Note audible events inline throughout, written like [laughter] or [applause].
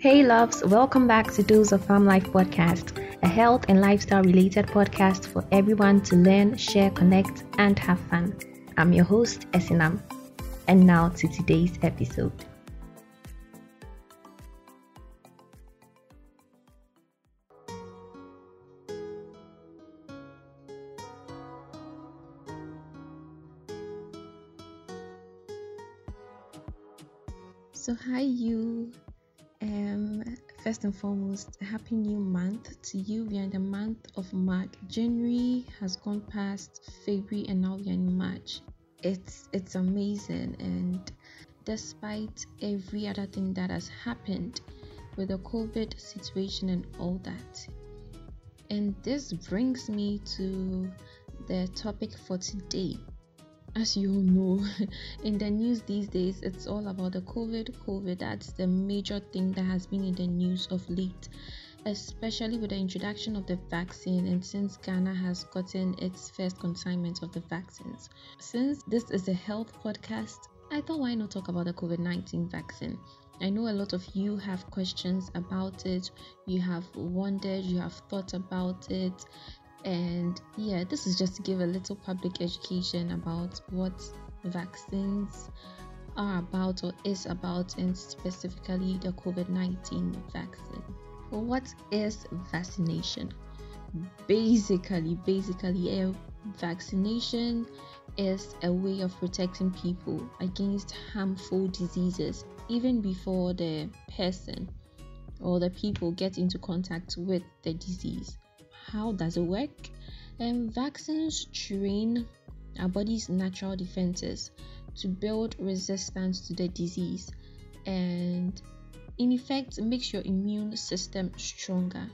Hey loves, welcome back to Dose of Pharm Life podcast, a health and lifestyle related podcast for everyone to learn, share, connect, and have fun. I'm your host, Esinam. And now to today's episode. So, hi, you. Um, first and foremost, happy new month to you. We are in the month of March. January has gone past February, and now we are in March. It's it's amazing, and despite every other thing that has happened with the COVID situation and all that, and this brings me to the topic for today as you all know, [laughs] in the news these days, it's all about the COVID. COVID, that's the major thing that has been in the news of late, especially with the introduction of the vaccine and since Ghana has gotten its first consignment of the vaccines. Since this is a health podcast, I thought why not talk about the COVID 19 vaccine? I know a lot of you have questions about it, you have wondered, you have thought about it, and yeah this is just to give a little public education about what vaccines are about or is about and specifically the covid-19 vaccine. What is vaccination? Basically basically a vaccination is a way of protecting people against harmful diseases even before the person or the people get into contact with the disease how does it work? Um, vaccines train our body's natural defenses to build resistance to the disease. And in effect makes your immune system stronger.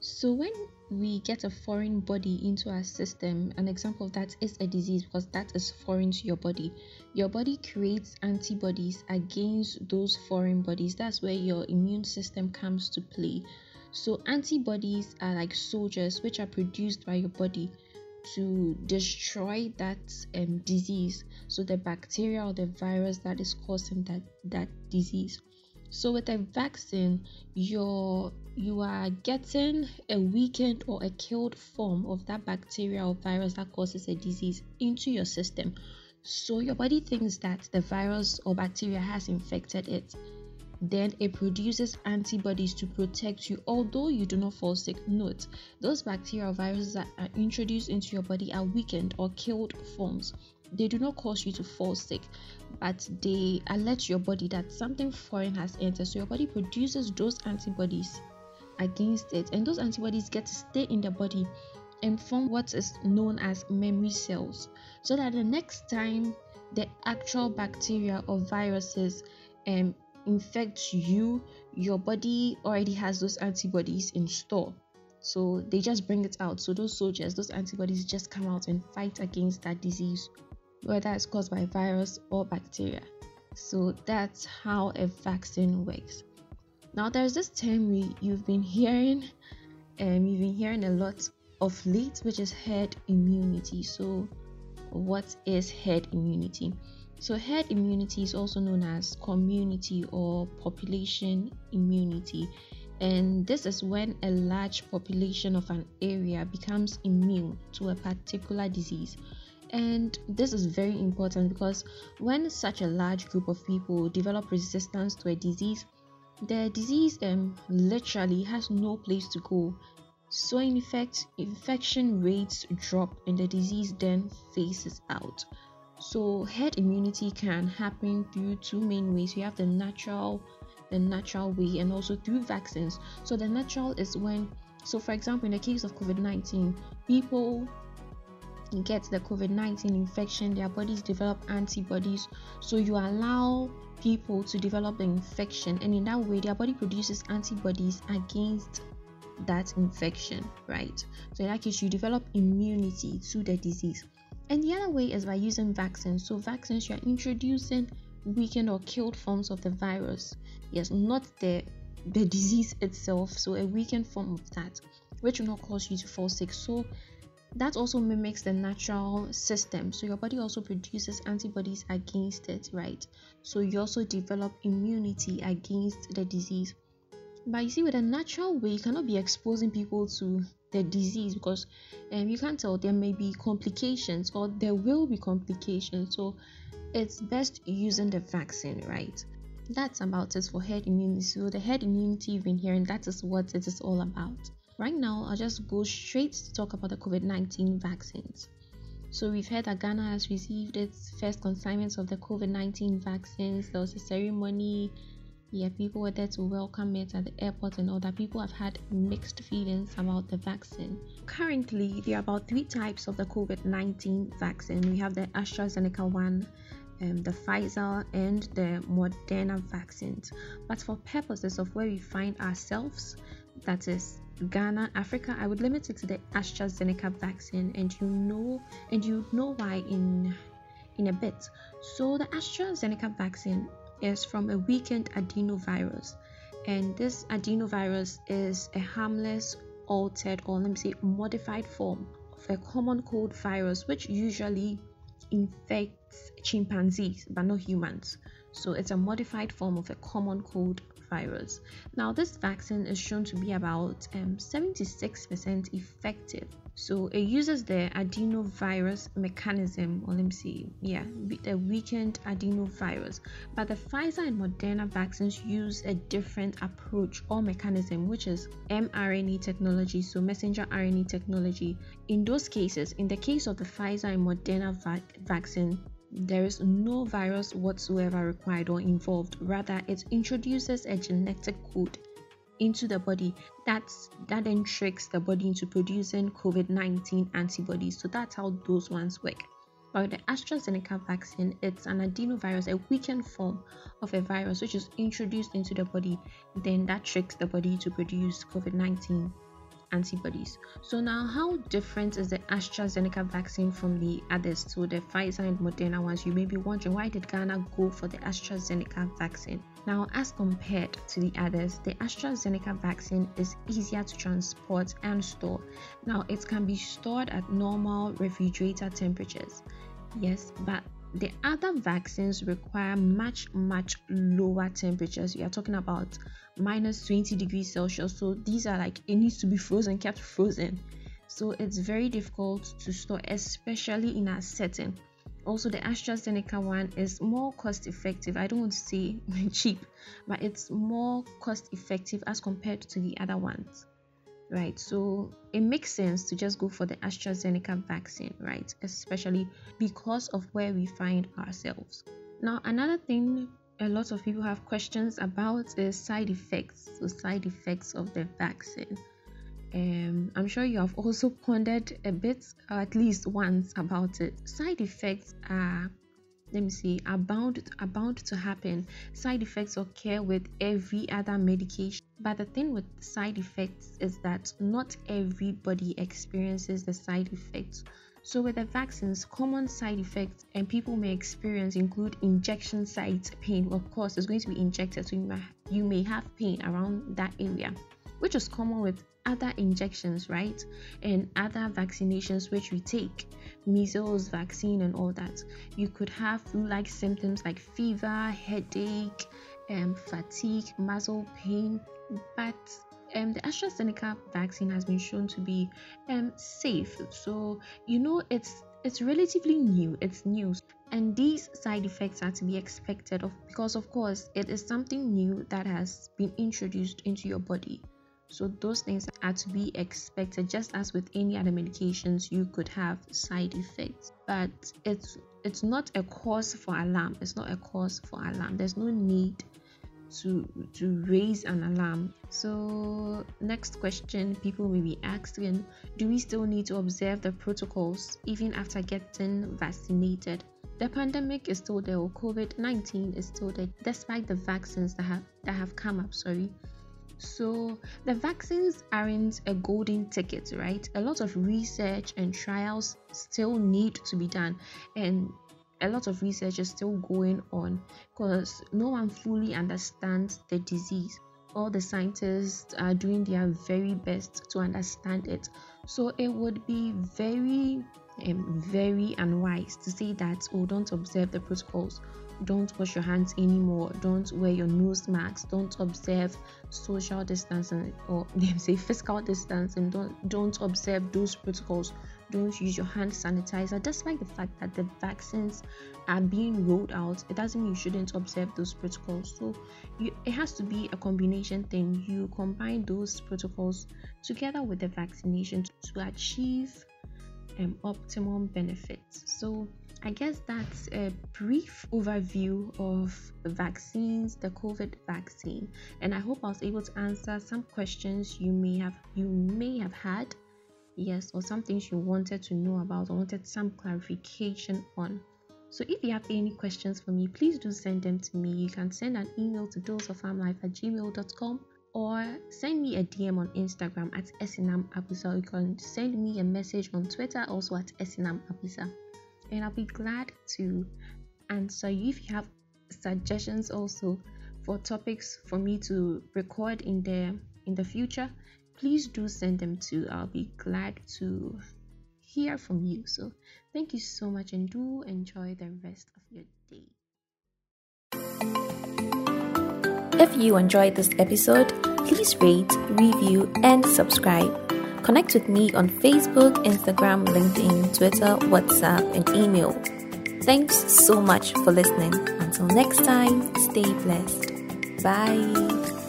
So when we get a foreign body into our system an example of that is a disease because that is foreign to your body. Your body creates antibodies against those foreign bodies. That's where your immune system comes to play so, antibodies are like soldiers which are produced by your body to destroy that um, disease. So, the bacteria or the virus that is causing that, that disease. So, with a vaccine, you're you are getting a weakened or a killed form of that bacteria or virus that causes a disease into your system. So your body thinks that the virus or bacteria has infected it then it produces antibodies to protect you although you do not fall sick. Note those bacteria or viruses that are introduced into your body are weakened or killed forms. They do not cause you to fall sick but they alert your body that something foreign has entered. So your body produces those antibodies against it and those antibodies get to stay in the body and form what is known as memory cells so that the next time the actual bacteria or viruses um, infects you, your body already has those antibodies in store. So they just bring it out. So those soldiers, those antibodies just come out and fight against that disease, whether it's caused by virus or bacteria. So that's how a vaccine works. Now there's this term we, you've been hearing, and um, you've been hearing a lot of late, which is herd immunity. So what is herd immunity? So, herd immunity is also known as community or population immunity, and this is when a large population of an area becomes immune to a particular disease. And this is very important because when such a large group of people develop resistance to a disease, the disease um, literally has no place to go. So, in effect, infection rates drop and the disease then phases out. So herd immunity can happen through two main ways. You have the natural the natural way and also through vaccines. So the natural is when so for example in the case of COVID-19, people get the COVID-19 infection, their bodies develop antibodies. So you allow people to develop the infection and in that way their body produces antibodies against that infection, right? So in that case you develop immunity to the disease. And the other way is by using vaccines. So, vaccines, you're introducing weakened or killed forms of the virus. Yes, not the the disease itself. So, a weakened form of that, which will not cause you to fall sick. So, that also mimics the natural system. So, your body also produces antibodies against it, right? So, you also develop immunity against the disease. But you see, with a natural way, you cannot be exposing people to the disease because um, you can't tell there may be complications or there will be complications. So it's best using the vaccine, right? That's about it for herd immunity. So the herd immunity you've been hearing, that is what it is all about. Right now, I'll just go straight to talk about the COVID 19 vaccines. So we've heard that Ghana has received its first consignments of the COVID 19 vaccines. There was a ceremony. Yeah, people were there to welcome it at the airport and all that. People have had mixed feelings about the vaccine. Currently, there are about three types of the COVID 19 vaccine. We have the AstraZeneca one, um, the Pfizer and the Moderna vaccines. But for purposes of where we find ourselves, that is Ghana, Africa, I would limit it to the AstraZeneca vaccine, and you know, and you know why in in a bit. So the AstraZeneca vaccine is from a weakened adenovirus, and this adenovirus is a harmless, altered, or let me say, modified form of a common cold virus, which usually infects chimpanzees but not humans. So it's a modified form of a common cold virus. Now, this vaccine is shown to be about um, 76% effective. So it uses the adenovirus mechanism, or let me see, yeah, the weakened adenovirus. But the Pfizer and Moderna vaccines use a different approach or mechanism, which is mRNA technology, so messenger RNA technology. In those cases, in the case of the Pfizer and Moderna va- vaccine, there is no virus whatsoever required or involved. Rather, it introduces a genetic code into the body that's that then tricks the body into producing covid-19 antibodies. So that's how those ones work. But the AstraZeneca vaccine, it's an adenovirus, a weakened form of a virus which is introduced into the body, then that tricks the body to produce COVID 19 antibodies. So now how different is the AstraZeneca vaccine from the others? So the Pfizer and Moderna ones, you may be wondering why did Ghana go for the AstraZeneca vaccine? Now as compared to the others, the AstraZeneca vaccine is easier to transport and store. Now it can be stored at normal refrigerator temperatures. Yes, but the other vaccines require much much lower temperatures. We are talking about minus 20 degrees Celsius. So these are like it needs to be frozen, kept frozen. So it's very difficult to store, especially in a setting. Also, the AstraZeneca one is more cost effective. I don't want to say [laughs] cheap, but it's more cost effective as compared to the other ones right? So it makes sense to just go for the AstraZeneca vaccine, right? Especially because of where we find ourselves. Now, another thing a lot of people have questions about is side effects, so side effects of the vaccine. Um, I'm sure you have also [laughs] pondered a bit, or at least once, about it. Side effects are let me see. Are bound are bound to happen. Side effects occur with every other medication. But the thing with side effects is that not everybody experiences the side effects. So with the vaccines common side effects and people may experience include injection site pain. Of course it's going to be injected so you may, you may have pain around that area which is common with other injections, right? And other vaccinations which we take, measles vaccine, and all that. You could have like symptoms like fever, headache, um, fatigue, muscle pain, but um, the AstraZeneca vaccine has been shown to be um, safe. So, you know, it's it's relatively new, it's new, and these side effects are to be expected of because, of course, it is something new that has been introduced into your body. So those things are to be expected just as with any other medications you could have side effects. But it's it's not a cause for alarm. It's not a cause for alarm. There's no need to to raise an alarm. So next question people may be asking, do we still need to observe the protocols even after getting vaccinated? The pandemic is still there, COVID-19 is still there, despite the vaccines that have that have come up, sorry. So, the vaccines aren't a golden ticket, right? A lot of research and trials still need to be done, and a lot of research is still going on because no one fully understands the disease. All the scientists are doing their very best to understand it. So, it would be very um, very unwise to say that oh don't observe the protocols don't wash your hands anymore. Don't wear your nose masks don't observe social distancing or [laughs] they say physical distancing. Don't don't observe those protocols. Don't use your hand sanitizer. Despite the fact that the vaccines are being rolled out it doesn't mean you shouldn't observe those protocols. So you, it has to be a combination thing. You combine those protocols together with the vaccination to achieve um, optimum benefits. So I guess that's a brief overview of the vaccines, the COVID vaccine, and I hope I was able to answer some questions you may have you may have had, yes, or some things you wanted to know about or wanted some clarification on. So if you have any questions for me, please do send them to me. You can send an email to doseofpharmlife at gmail.com or send me a DM on Instagram at Esinam Abusah. You can send me a message on Twitter also at Esinam Abusah and I'll be glad to answer you if you have suggestions also for topics for me to record in the in the future. Please do send them to i'll be glad to hear from you. So thank you so much and do enjoy the rest of your day. If you enjoyed this episode please rate review and subscribe Connect with me on Facebook, Instagram, LinkedIn, Twitter, WhatsApp, and email. Thanks so much for listening. Until next time, stay blessed. Bye.